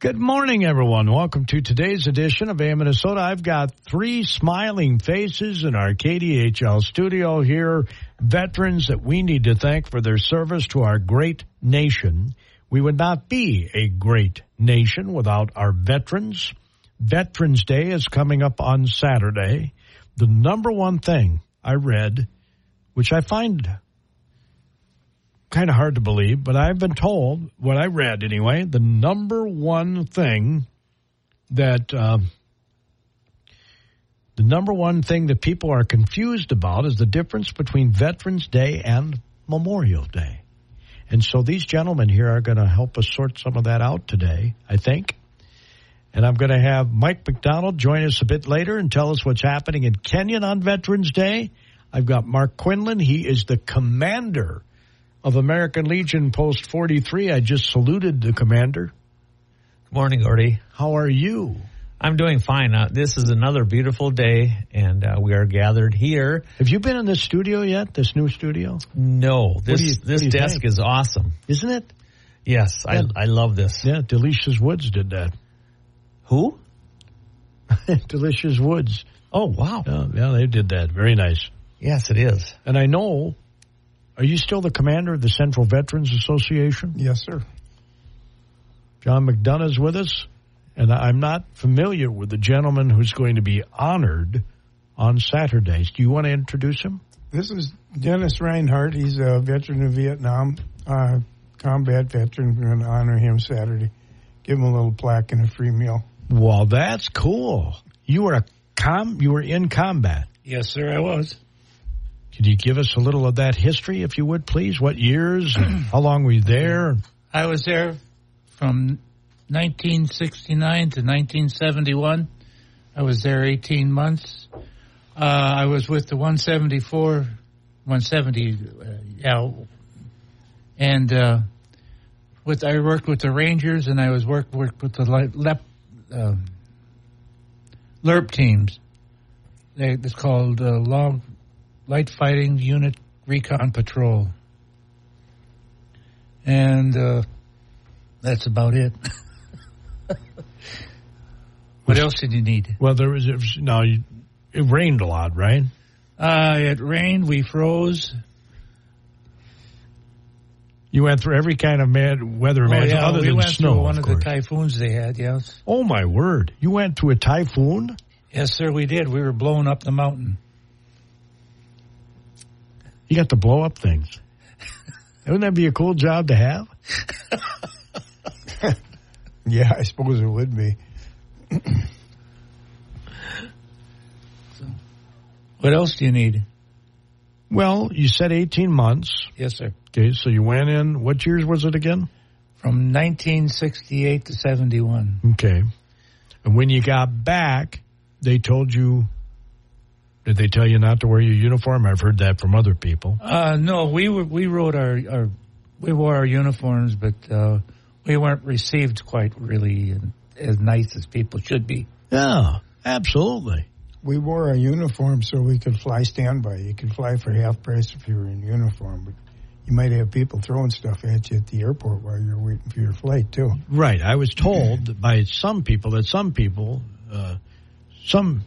Good morning, everyone. Welcome to today's edition of AM Minnesota. I've got three smiling faces in our KDHL studio here, veterans that we need to thank for their service to our great nation. We would not be a great nation without our veterans. Veterans Day is coming up on Saturday. The number one thing I read, which I find kind of hard to believe, but I've been told, what I read anyway, the number one thing that uh, the number one thing that people are confused about is the difference between Veterans Day and Memorial Day. And so these gentlemen here are going to help us sort some of that out today, I think. And I'm going to have Mike McDonald join us a bit later and tell us what's happening in Kenyon on Veterans Day. I've got Mark Quinlan. He is the commander of American Legion Post 43. I just saluted the commander. Good morning, Gordy. How are you? I'm doing fine. Uh, this is another beautiful day, and uh, we are gathered here. Have you been in this studio yet? This new studio? No. This you, this desk think? is awesome, isn't it? Yes, yeah. I I love this. Yeah, Delicious Woods did that. Who? Delicious Woods. Oh wow! Yeah, yeah, they did that. Very nice. Yes, it is. And I know are you still the commander of the Central Veterans Association? Yes, sir. John McDonough is with us, and I'm not familiar with the gentleman who's going to be honored on Saturdays. Do you want to introduce him? This is Dennis Reinhardt. He's a veteran of Vietnam, uh, combat veteran. We're going to honor him Saturday. Give him a little plaque and a free meal. Well, that's cool. You were a com. You were in combat. Yes, sir. I was. Could you give us a little of that history, if you would, please? What years? how long were you there? I was there from 1969 to 1971. I was there 18 months. Uh, I was with the 174, 170, uh, yeah, and uh, with I worked with the Rangers, and I was worked worked with the LEP, uh, LRRP teams. They, it's called uh, Long Light Fighting Unit Recon Patrol. And uh, that's about it. what else did you need? Well, there was, was no, it rained a lot, right? Uh, it rained. We froze. You went through every kind of mad weather, oh, man, yeah, other we than went snow. Through one of, of, the typhoons they had. Yes. Oh my word! You went through a typhoon? Yes, sir. We did. We were blown up the mountain. You got to blow up things. Wouldn't that be a cool job to have? yeah, I suppose it would be. so, what else do you need? Well, you said 18 months. Yes, sir. Okay, so you went in, what years was it again? From 1968 to 71. Okay. And when you got back, they told you did they tell you not to wear your uniform? I've heard that from other people. Uh, no, we were, we wrote our, our we wore our uniforms, but uh, we weren't received quite really as nice as people should be. Yeah, absolutely. We wore our uniform so we could fly standby. You could fly for half price if you were in uniform, but you might have people throwing stuff at you at the airport while you're waiting for your flight too. Right. I was told by some people that some people, uh, some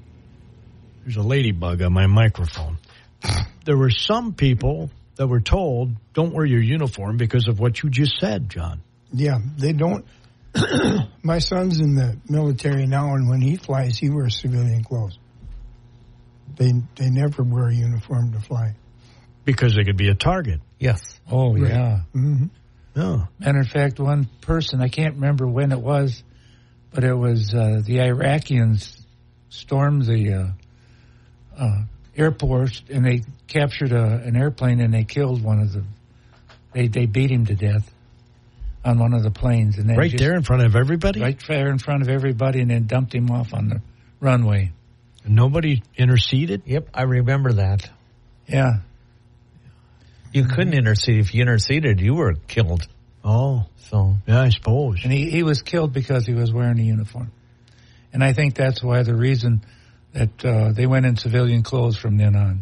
there's a ladybug on my microphone. There were some people that were told, don't wear your uniform because of what you just said, John. Yeah, they don't. my son's in the military now, and when he flies, he wears civilian clothes. They they never wear a uniform to fly because they could be a target. Yes. Oh right. yeah. Mm-hmm. Oh. Matter of fact, one person I can't remember when it was, but it was uh, the Iraqians stormed the uh, uh, airport and they captured a, an airplane and they killed one of the. They they beat him to death. on one of the planes, and then Right just- there in front of everybody? right there in front of everybody, and then dumped him off on the runway. Nobody interceded? Yep, I remember that. Yeah, You couldn't intercede. If you interceded, you were killed. Oh, So yeah, I suppose. and he, he was killed because he was wearing a uniform, and I think that's why the reason that uh, they went in civilian clothes from then on.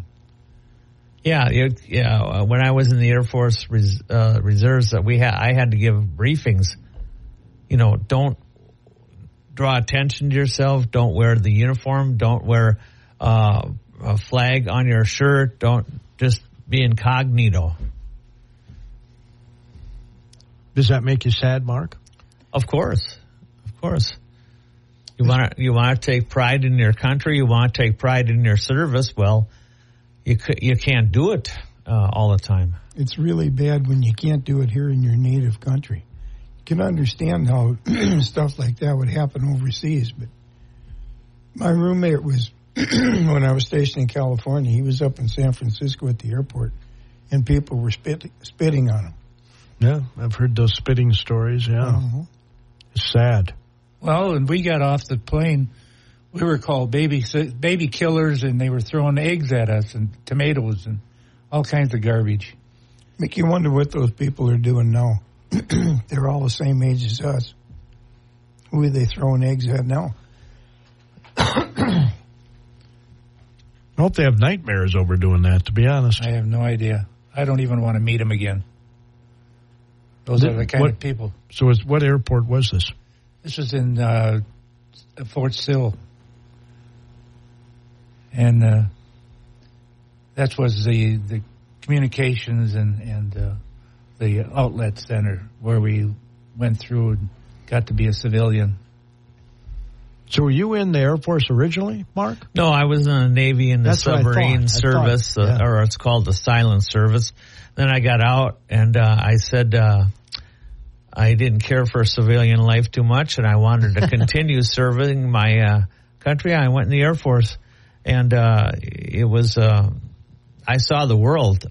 yeah, it, yeah. uh, When I was in the Air Force res, uh, reserves, that we had, I had to give briefings. You know, don't draw attention to yourself. Don't wear the uniform. Don't wear uh, a flag on your shirt. Don't just be incognito. Does that make you sad, Mark? Of course, of course. You want to you want to take pride in your country. You want to take pride in your service. Well, you you can't do it uh, all the time. It's really bad when you can't do it here in your native country. You can understand how stuff like that would happen overseas, but my roommate was when I was stationed in California. He was up in San Francisco at the airport, and people were spit, spitting on him. Yeah, I've heard those spitting stories. Yeah, Uh-huh. it's sad. Well, and we got off the plane. We were called baby baby killers, and they were throwing eggs at us and tomatoes and all kinds of garbage. Make you wonder what those people are doing now. They're all the same age as us. Who are they throwing eggs at now? I hope they have nightmares over doing that. To be honest, I have no idea. I don't even want to meet them again. Those are the kind What- of people. so is, what airport was this? This was in uh, Fort Sill, and uh, that was the the communications and and uh, the outlet center where we went through and got to be a civilian. So were you in the Air Force originally, Mark? No, I was in the Navy in the That's submarine thought. I service, uh, yeah. or it's called the silent service. Then I got out, and uh, I said uh, I didn't care for civilian life too much, and I wanted to continue serving my uh, country. I went in the Air Force, and uh, it was uh, I saw the world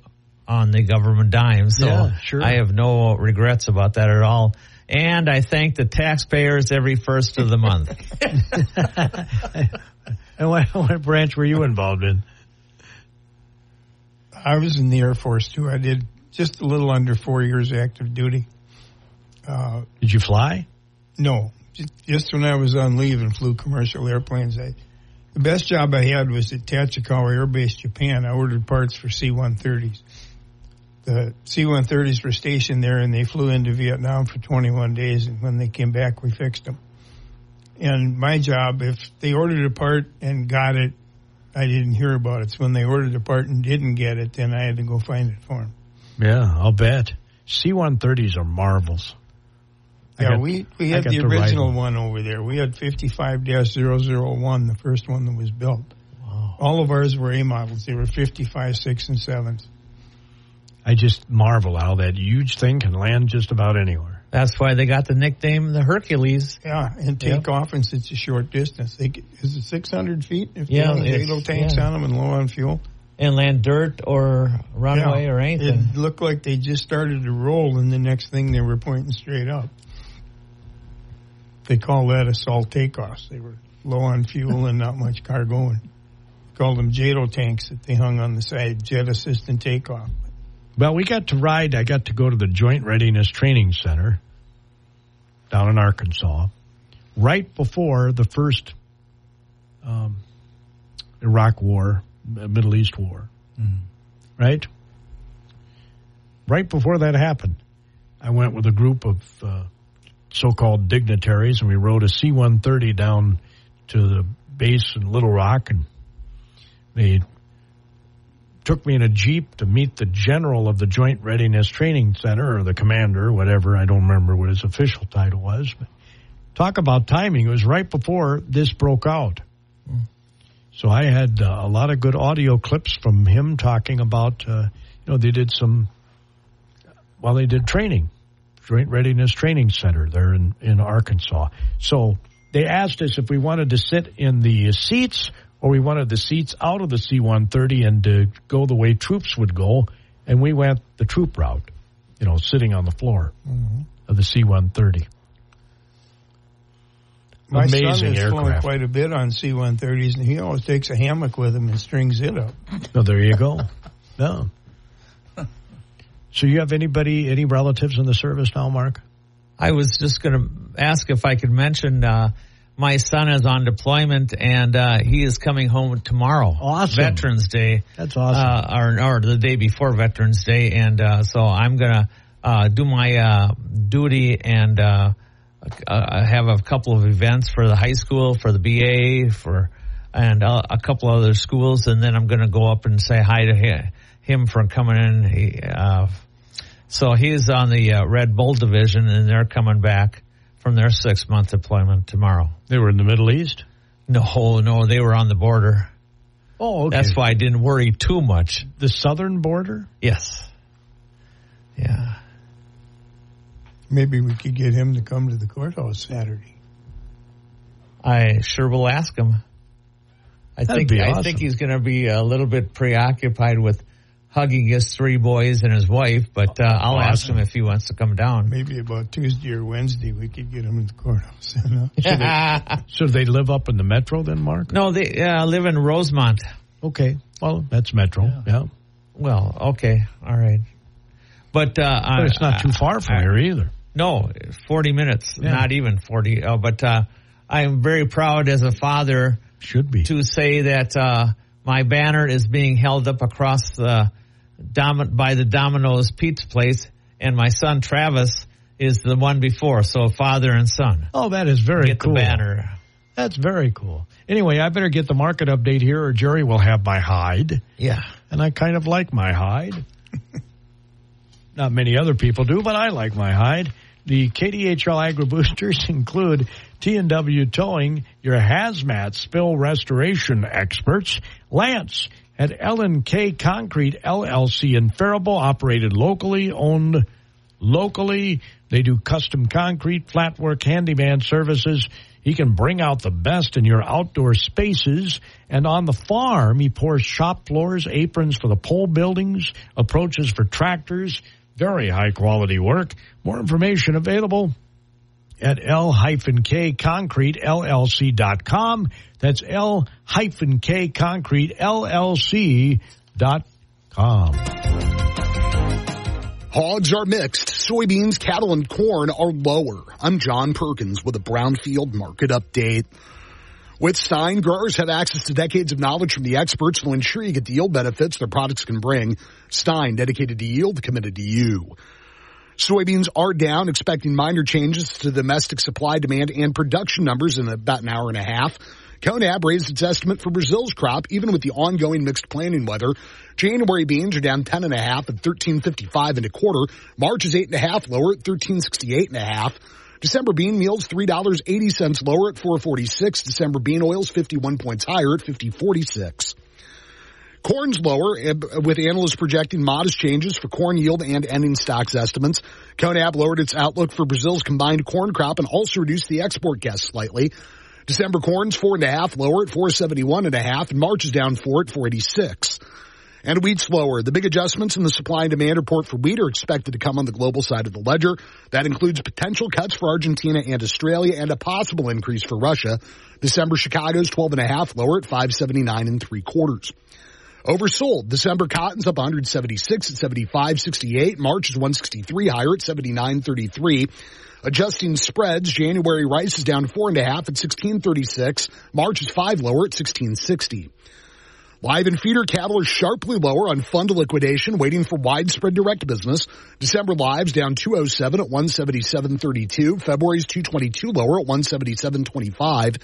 on the government dime, so Yeah, sure. I have no regrets about that at all. And I thank the taxpayers every first of the month. And what, what branch were you involved in? I was in the Air Force too. I did just a little under four years active duty. Uh, Did you fly? no, just, when I was on leave and flew commercial airplanes, I, the best job I had was at Tachikawa Air Base, Japan. I ordered parts for C-130s. The C-130s were stationed there, and they flew into Vietnam for 21 days. And when they came back, we fixed them. And my job, if they ordered a part and got it, I didn't hear about it. So when they ordered a part and didn't get it, then I had to go find it for them. Yeah, I'll bet. C-130s are marvels. I Yeah, got- we, we had got the to ride original one. one over there. We had 55-001, the first one that was built. All of ours were A models. They were 55, 6, and 7s. I just marvel how that huge thing can land just about anywhere. That's why they got the nickname the Hercules. Yeah, and take off in such a short distance. They, get- is it 600 feet? If Yeah, they have it's- JATO tanks yeah. on them and low on fuel. and land dirt or runway Yeah. or anything. It looked like they just started to roll, and the next thing they were pointing straight up. They call that assault takeoffs. They were low on fuel and not much cargo, and called them JATO tanks that they hung on the side, jet assistant takeoff. Well, we got to ride. I got to go to the Joint Readiness Training Center down in Arkansas right before the first um, Iraq War, Middle East War. Right? Right before that happened, I went with a group of uh, so called dignitaries and we rode a C 130 down to the base in Little Rock and they took me in a jeep to meet the general of the Joint Readiness Training Center or the commander, whatever. I don't remember what his official title was. But talk about timing. It was right before this broke out. So I had uh, a lot of good audio clips from him talking about, uh, you know, they did some, well, they did training, Joint Readiness Training Center there in, in Arkansas. So they asked us if we wanted to sit in the seats or we wanted the seats out of the C-130 and to go the way troops would go, and we went the troop route, you know, sitting on the floor. Mm-hmm. of the C-130. My son Amazing has flown quite a bit on C-130s, and he always takes a hammock with him and strings it up. Oh, there you go. No. So you have anybody, any relatives in the service now, Mark? I was just going to ask if I could mention uh, my son is on deployment and uh, he is coming home tomorrow. Awesome. Veterans Day. That's awesome. Uh, or, or the day before Veterans Day. And uh, so I'm going to uh, do my uh, duty and uh, uh, have a couple of events for the high school, for the BA, for and uh, a couple other schools. And then I'm going to go up and say hi to hi- him for coming in. He, uh, so he's on the uh, Red Bull division, and they're coming back from their six month deployment tomorrow. they were in the Middle East. No, no, they were on the border. Oh, okay. That's why I didn't worry too much. the southern border. Yes. Yeah. Maybe we could get him to come to the courthouse Saturday. I sure will ask him. I That'd think be I think he's going to be a little bit preoccupied with hugging his three boys and his wife, but uh, I'll ask him if he wants to come down. Maybe about Tuesday or Wednesday we could get him in the courthouse. you know? So they live up in the metro then, Mark? no, they uh, live in Rosemount. Okay. Well, that's metro. Yeah. Well, okay, all right, but uh, But it's not too far from I- here either. No, 40 minutes, Yeah. not even 40. Uh, but uh, I am very proud as a father Should be. to say that uh, my banner is being held up across the Dom- by the Domino's Pizza place, and my son Travis is the one before. So father and son Oh, that is very get cool. the banner. That's very cool. Anyway, I better get the market update here, or Jerry will have my hide, Yeah. and I kind of like my hide. Not many other people do, but I like my hide. The KDHL Agri Boosters include T&W Towing, your hazmat spill restoration experts, Lance at L&K Concrete LLC in Faribault, operated locally, owned locally. They do custom concrete, flat work, handyman services. He can bring out the best in your outdoor spaces. And on the farm, he pours shop floors, aprons for the pole buildings, approaches for tractors. Very high quality work. More information available at L-K Concrete LLC.com. That's L-K Concrete LLC dot com. Hogs are mixed. Soybeans, cattle, and corn are lower. I'm John Perkins with a Brownfield market update. With Stine, growers have access to decades of knowledge from the experts to ensure you get the yield benefits their products can bring. Stine, dedicated to yield, committed to you. Soybeans are down, expecting minor changes to domestic supply, demand, and production numbers in about an hour and a half. Conab raised its estimate for Brazil's crop, even with the ongoing mixed planting weather. January beans are down ten and a half at thirteen fifty five and a quarter. March is eight and a half lower at thirteen sixty eight and a half. December bean meals three dollars eighty cents lower at four forty six. December bean oils fifty one points higher at fifty forty six. Corn's lower, eh, with analysts projecting modest changes for corn yield and ending stocks estimates. Conab lowered its outlook for Brazil's combined corn crop and also reduced the export guess slightly. December corn's four and a half lower at 471 and a half, and March is down four at 486. And wheat's lower. The big adjustments in the supply and demand report for wheat are expected to come on the global side of the ledger. That includes potential cuts for Argentina and Australia and a possible increase for Russia. December Chicago's 12 and a half lower at 579 and three quarters. Oversold. December cotton's up 176 at 75.68. March is 163 higher at 79.33. Adjusting spreads, January rice is down four and a half at 16.36. March is five lower at 16.60. Live and feeder cattle are sharply lower on fund liquidation, waiting for widespread direct business. December lives down 207 at 177.32. February's 222 lower at 177.25.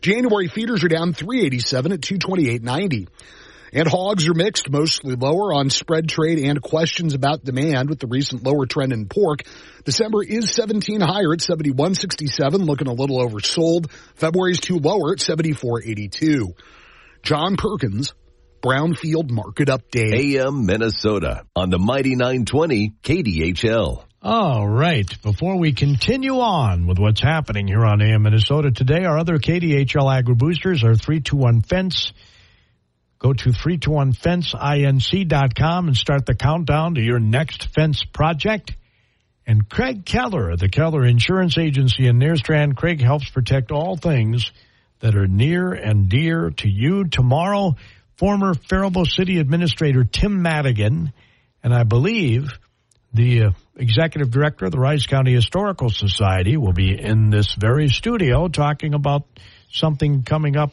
January feeders are down 387 at 228.90. And hogs are mixed, mostly lower on spread trade and questions about demand with the recent lower trend in pork. December is 17 higher at 71.67, looking a little oversold. February's two lower at 74.82. John Perkins, Brownfield Market Update. AM Minnesota on the Mighty 920 KDHL. All right. Before we continue on with what's happening here on AM Minnesota today, our other KDHL Agri Boosters are 321 Fence. Go to 321fenceinc.com and start the countdown to your next fence project. And Craig Keller of the Keller Insurance Agency in Nerstrand. Craig helps protect all things that are near and dear to you. Tomorrow, former Faribault City Administrator Tim Madigan, and I believe the uh, executive director of the Rice County Historical Society will be in this very studio talking about something coming up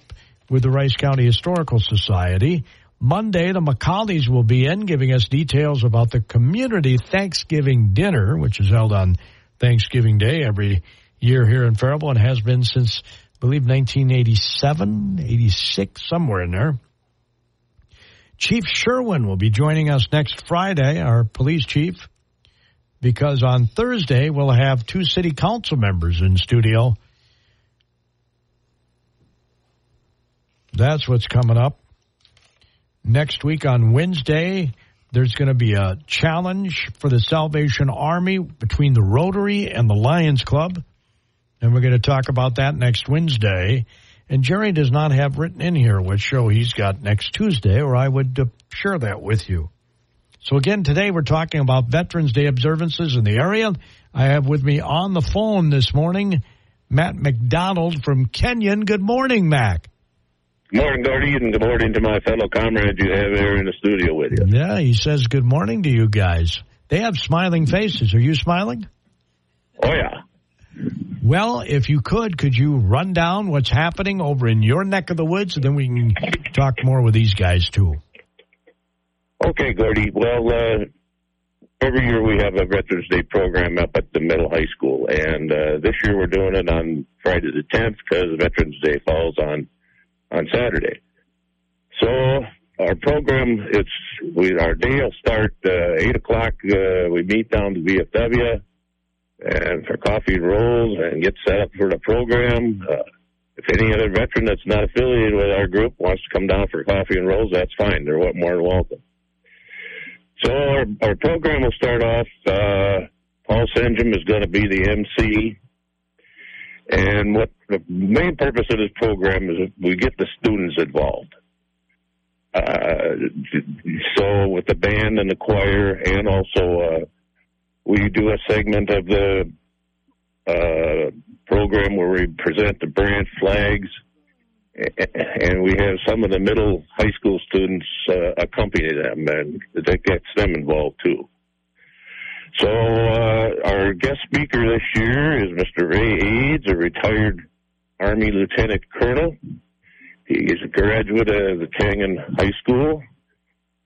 with the Rice County Historical Society. Monday, the McCaulleys will be in giving us details about the community Thanksgiving dinner, which is held on Thanksgiving Day every year here in Faribault and has been since, believe, 1987, 86, somewhere in there. Chief Sherwin will be joining us next Friday, our police chief, because on Thursday we'll have two city council members in studio. That's what's coming up. Next week on Wednesday, there's going to be a challenge for the Salvation Army between the Rotary and the Lions Club. And we're going to talk about that next Wednesday. And Jerry does not have written in here what show he's got next Tuesday, or I would uh, share that with you. So again, today we're talking about Veterans Day observances in the area. I have with me on the phone this morning Matt McDonald from Kenyon. Good morning, Mac. Good morning, Gordy, and good morning to my fellow comrades you have here in the studio with you. Yeah, he says good morning to you guys. They have smiling faces. Are you smiling? Oh, yeah. Well, if you could, could you run down what's happening over in your neck of the woods, and then we can talk more with these guys too. Okay, Gordy. Well, uh, every year we have a Veterans Day program up at the middle high school, and uh, this year we're doing it on Friday the 10th because Veterans Day falls on on Saturday. So our program, it's we our day will start uh, eight o'clock. Uh, we meet down to VFW and for coffee and rolls and get set up for the program. Uh, if any other veteran that's not affiliated with our group wants to come down for coffee and rolls, that's fine. They're more than welcome. So our, our program will start off. Uh, Paul Senjum is going to be the MC. And what the main purpose of this program is we get the students involved. Uh, so with the band and the choir, and also uh, we do a segment of the uh, program where we present the branch flags, and we have some of the middle high school students uh, accompany them, and that gets them involved too. So uh, our guest speaker this year is Mr. Ray Aids, a retired Army Lieutenant Colonel. He is a graduate of the Kenyon High School,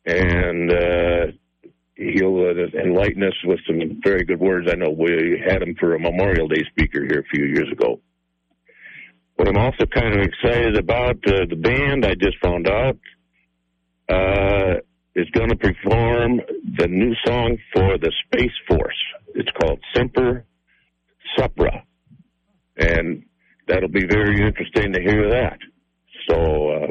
and uh, he'll uh, enlighten us with some very good words. I know we had him for a Memorial Day speaker here a few years ago. What I'm also kind of excited about uh, the band I just found out. Uh, is going to perform the new song for the Space Force. It's called Semper Supra. And that'll be very interesting to hear that. So, uh,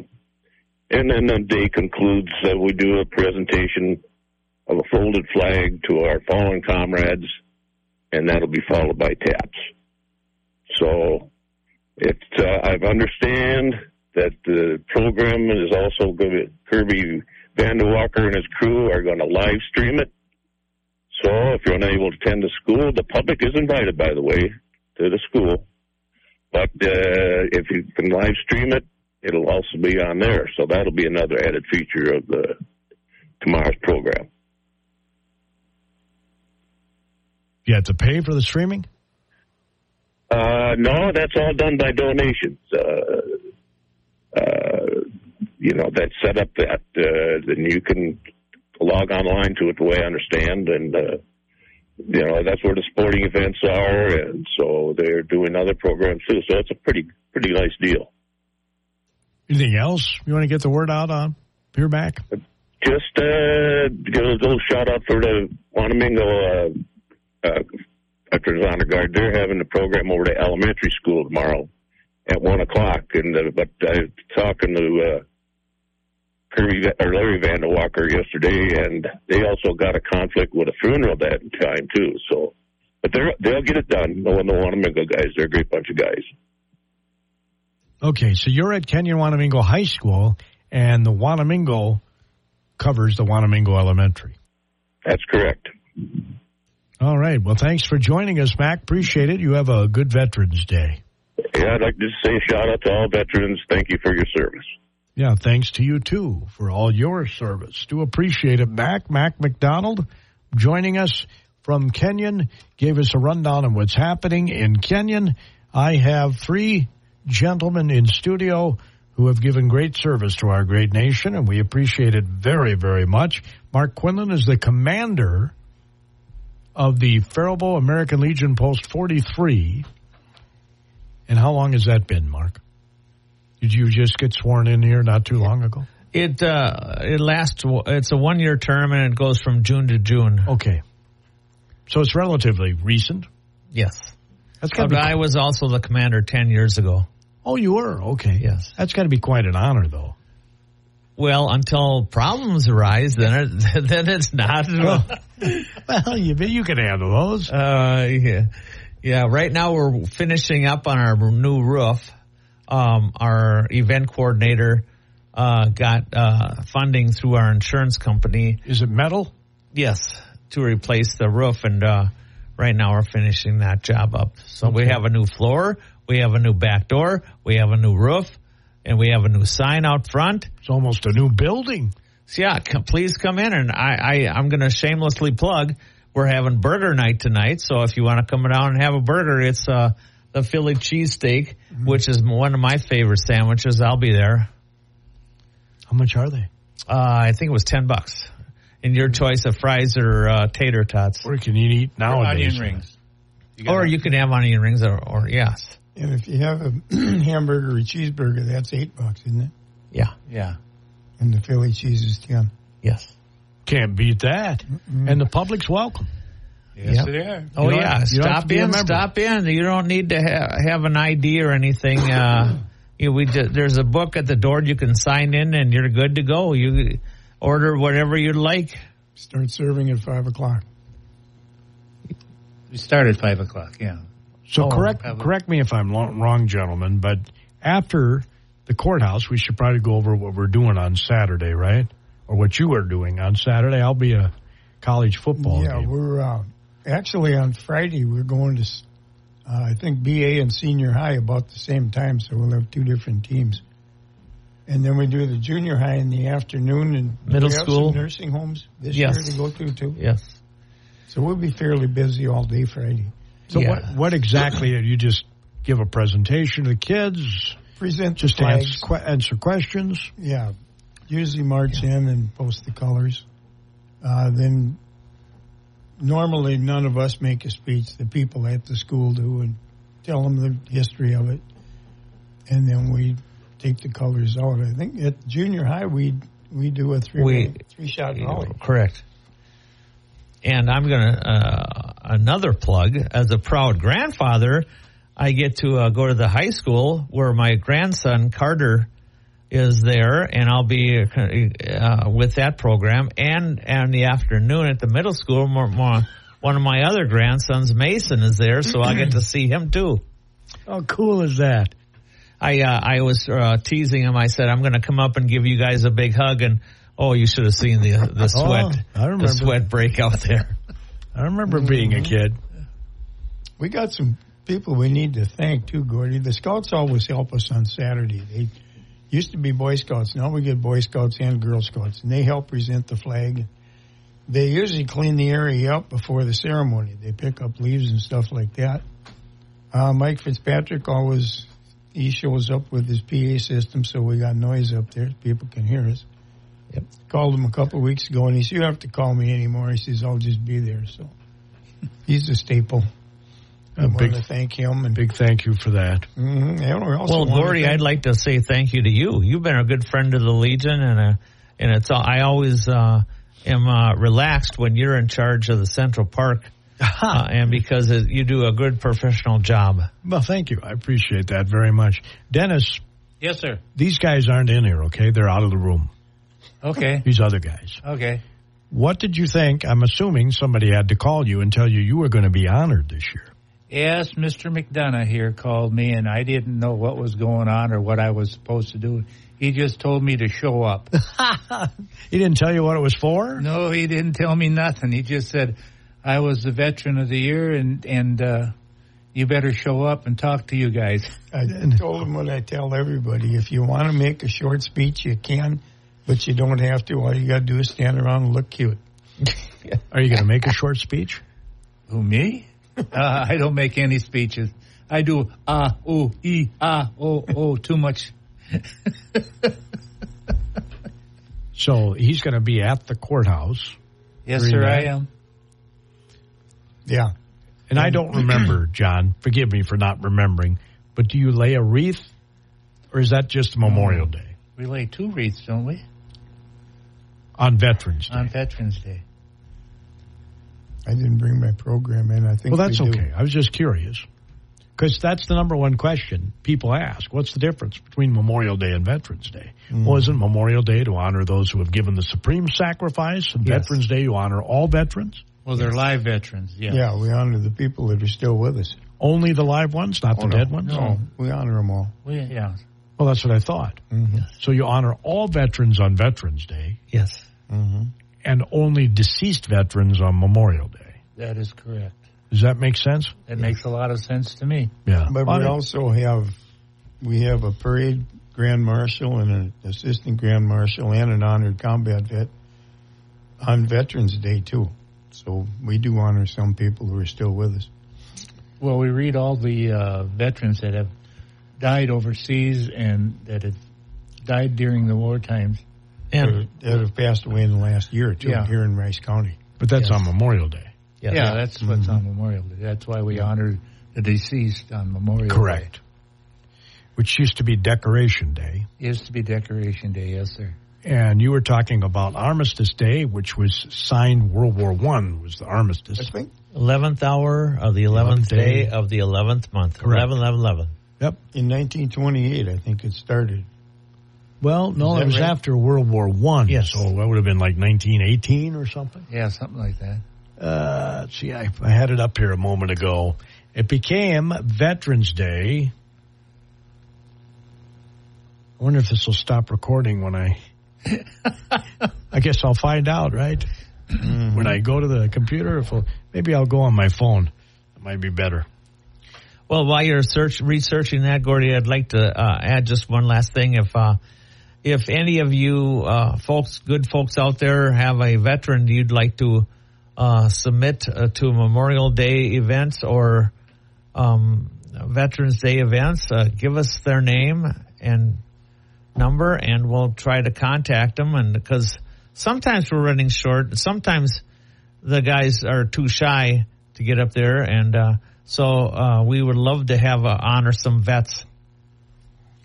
and then the day concludes that we do a presentation of a folded flag to our fallen comrades, and that'll be followed by taps. So, it's, uh, I understand that the program is also going to, Kirby Walker and his crew are going to live stream it. So if you're unable to attend the school, the public is invited, by the way, to the school. But uh, if you can live stream it, it'll also be on there. So that'll be another added feature of the tomorrow's program. You have to pay for the streaming? Uh, no, that's all done by donations. Uh, uh, you know, that's set up that, uh, then you can log online to it the way I understand. And, uh, you know, that's where the sporting events are. And so they're doing other programs too. So it's a pretty, pretty nice deal. Anything else you want to get the word out on? Here back? Just, uh, give a little shout out for the Wanamingo, uh, Honor Guard. They're having the program over to elementary school tomorrow at one o'clock. And, uh, but I was talking to, uh, Kirby or Larry Walker yesterday, and they also got a conflict with a funeral that time too. So, but they they'll get it done. No one, the Wanamingo guys, they're a great bunch of guys. Okay, so you're at Kenyon Wanamingo High School, and the Wanamingo covers the Wanamingo Elementary. That's correct. All right. Well, thanks for joining us, Mac. Appreciate it. You have a good Veterans Day. Yeah, I'd like to say shout out to all veterans. Thank you for your service. Yeah, thanks to you too for all your service. Do appreciate it, Mac. Mac McDonald joining us from Kenyon gave us a rundown of what's happening in Kenyon. I have three gentlemen in studio who have given great service to our great nation, and we appreciate it very, very much. Mark Quinlan is the commander of the Faribault American Legion Post 43. And how long has that been, Mark? Did you just get sworn in here not too long ago? It uh, it lasts. It's a one year term, and it goes from June to June. Okay, so it's relatively recent. Yes, that's. But I was also the commander ten years ago. Oh, you were okay. Yes, that's got to be quite an honor, though. Well, until problems arise, then it, then it's not. well, you you can handle those. Uh, yeah, yeah. Right now we're finishing up on our new roof. Um, our event coordinator uh, got uh, funding through our insurance company. Is it metal? Yes, to replace the roof, and uh, right now we're finishing that job up. So okay. we have a new floor, we have a new back door, we have a new roof, and we have a new sign out front. It's almost a new building. So yeah, come, please come in, and I, I I'm going to shamelessly plug. We're having burger night tonight, so if you want to come down and have a burger, it's uh, the Philly cheesesteak, mm-hmm. which is one of my favorite sandwiches. I'll be there. How much are they? Uh, I think it was ten bucks. And your choice of fries or uh, tater tots. Or you can you eat nowadays? onion rings. You or you can have onion rings, or, or yes. And if you have a hamburger or a cheeseburger, that's eight bucks, isn't it? Yeah, yeah. And the Philly cheese is ten. Yes. Can't beat that. Mm-hmm. And the public's welcome. Yes, yep. they are. Oh yeah, stop in, stop in. You don't need to ha- have an ID or anything. Uh, you, we there's a book at the door you can sign in, and you're good to go. You order whatever you'd like. Start serving at five o'clock. We start at five o'clock. Yeah. So oh, correct probably. correct me if I'm wrong, gentlemen, but after the courthouse, we should probably go over what we're doing on Saturday, right? Or what you are doing on Saturday. I'll be a college football. Yeah, game. we're uh, actually on Friday. We're going to, uh, I think BA and senior high about the same time, so we'll have two different teams. And then we do the junior high in the afternoon and middle school nursing homes this yes. year to go to too. Yes. So we'll be fairly busy all day Friday. So yeah. what what exactly you just give a presentation to the kids? Present just answer, answer, questions. Yeah, usually march yeah. in and post the colors. Uh, then normally none of us make a speech. The people at the school do and tell them the history of it, and then we take the colors out. I think at junior high we we do a three we, three shot volley. Correct. And I'm going to uh, another plug as a proud grandfather. I get to uh, go to the high school where my grandson Carter is there, and I'll be uh, with that program. And in the afternoon at the middle school, more, more, one of my other grandsons, Mason, is there, so I get to see him too. How cool is that? I uh, I was uh, teasing him. I said I'm going to come up and give you guys a big hug, and oh, you should have seen the the oh, sweat oh, the sweat break out there. I remember being a kid. We got some people we need to thank too, Gordy. The Scouts always help us on Saturday. They used to be Boy Scouts. Now we get Boy Scouts and Girl Scouts, and they help present the flag. They usually clean the area up before the ceremony. They pick up leaves and stuff like that. Uh, Mike Fitzpatrick always he shows up with his PA system, so we got noise up there. People can hear us. Yep. Called him a couple of weeks ago, and he said, "You don't have to call me anymore." He says, "I'll just be there." So he's a staple. I want to thank him and big thank you for that. Mm-hmm. well, Gordy, I'd like to say thank you to you. You've been a good friend of the Legion, and a, and it's I always uh, am uh, relaxed when you're in charge of the Central Park. uh, and because it, you do a good professional job. Well, thank you. I appreciate that very much. Dennis. Yes, sir. These guys aren't in here, okay? They're out of the room. Okay. These other guys. Okay. What did you think? I'm assuming somebody had to call you and tell you you were going to be honored this year. Yes, Mr. McDonough here called me, and I didn't know what was going on or what I was supposed to do. He just told me to show up. he didn't tell you what it was for? No, he didn't tell me nothing. He just said, I was the veteran of the year, and and uh, you better show up and talk to you guys. I told him what I tell everybody: if you want to make a short speech, you can, but you don't have to. All you got to do is stand around and look cute. Are you going to make a short speech? Who me? uh, I don't make any speeches. I do ah ooh e ah oh oh too much. So he's going to be at the courthouse, Yes, sir, Bay? I am. Yeah, and I don't remember, John. Forgive me for not remembering, but do you lay a wreath, or is that just Memorial Day We lay two wreaths, don't we, on Veterans Day? on Veterans Day? I didn't bring my program in. I think. Well, that's we okay. I was just curious because that's the number one question people ask. What's the difference between Memorial Day and Veterans Day? Mm. Well, isn't Memorial Day to honor those who have given the supreme sacrifice, and Yes. Veterans Day you honor all veterans? Well, they're live veterans. Yeah. Yeah, we honor the people that are still with us. Only the live ones, not Oh, the no, dead ones. No, we honor them all. We, yeah. Well, that's what I thought. Mm-hmm. So you honor all veterans on Veterans Day, Yes. Mm-hmm. and only deceased veterans on Memorial Day. That is correct. Does that make sense? That makes a lot of sense to me. Yeah. But Well, we also have we have a parade grand marshal and an assistant grand marshal and an honored combat vet on Veterans Day too. So we do honor some people who are still with us. Well, we read all the uh, veterans that have died overseas and that have died during the war times. And that have passed away in the last year or two Yeah. here in Rice County. but that's Yes. on Memorial Day. yes. Yeah, that's what's Mm-hmm. on Memorial Day. That's why we honor the deceased on Memorial Day. Correct. Which used to be Decoration Day. It used to be Decoration Day, yes, sir. And you were talking about Armistice Day, which was signed World War One was the armistice. I think 11th hour of the 11th day day. of the 11th month. Correct. 11, 11, 11. Yep. in 1928, I think it started. Well, no, it was right? after World War One. Yes. So that would have been like 1918 or something. Yeah, something like that. Uh, see, I, I had it up here a moment ago. It became Veterans Day. I wonder if this will stop recording when I. I guess I'll find out, right? When I go to the computer, if maybe I'll go on my phone. It might be better. Well, while you're search researching that, Gordy, I'd like to uh, add just one last thing. If uh, if any of you uh, folks, good folks out there, have a veteran you'd like to uh, submit uh, to Memorial Day events or um, Veterans Day events, uh, give us their name and number, and we'll try to contact them. And because sometimes we're running short, sometimes the guys are too shy to get up there, and uh, so uh, we would love to have uh, honor some vets.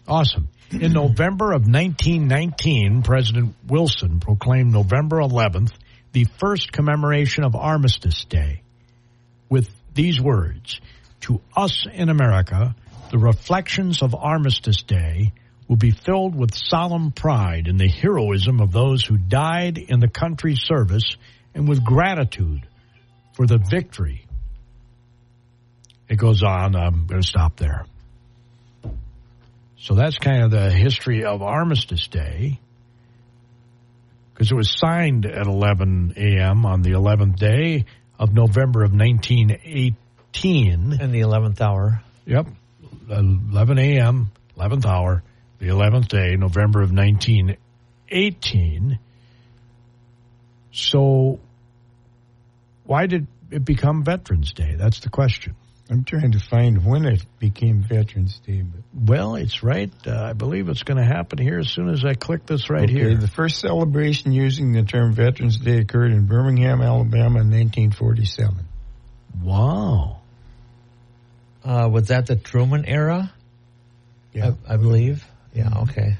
Awesome. In November of 1919, President Wilson proclaimed November 11th the first commemoration of Armistice Day with these words To us in America, the reflections of Armistice Day will be filled with solemn pride in the heroism of those who died in the country's service and with gratitude for the victory. It goes on. I'm going to stop there. So that's kind of the history of Armistice Day. Because it was signed at 11 a.m. on the 11th day of November of 1918. In the eleventh hour, Yep. 11 a.m., 11th hour, the 11th day, November of 1918. So why did it become Veterans Day? That's the question. I'm trying to find when it became Veterans Day, but Well, it's right. Uh, I believe it's going to happen here as soon as I click this right okay, here. The first celebration using the term Veterans Day occurred in Birmingham, Alabama in 1947. Wow. uh, was that the Truman era? Yeah. I, I believe. Yeah. Okay.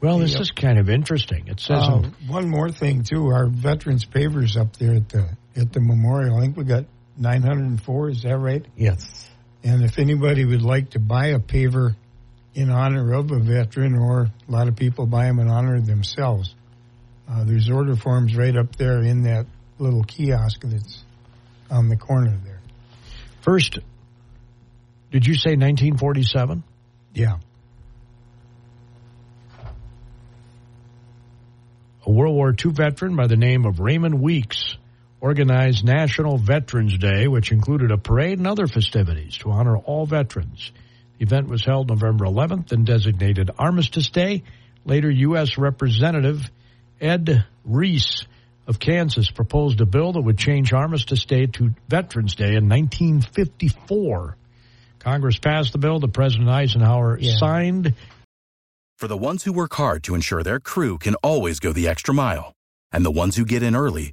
Well, this Yep. is kind of interesting. It says Uh, one more thing too, our veterans pavers up there at the at the memorial. I think we got 904. Is that right? Yes. And if anybody would like to buy a paver in honor of a veteran, or a lot of people buy them in honor of themselves, uh, there's order forms right up there in that little kiosk that's on the corner there. first, did you say 1947? Yeah. A World War II veteran by the name of Raymond Weeks organized National Veterans Day, which included a parade and other festivities to honor all veterans. The event was held November 11th and designated Armistice Day. Later, U.S. Representative Ed Rees of Kansas proposed a bill that would change Armistice Day to Veterans Day in 1954. Congress passed the bill that President Eisenhower Yeah. signed. For the ones who work hard to ensure their crew can always go the extra mile, and the ones who get in early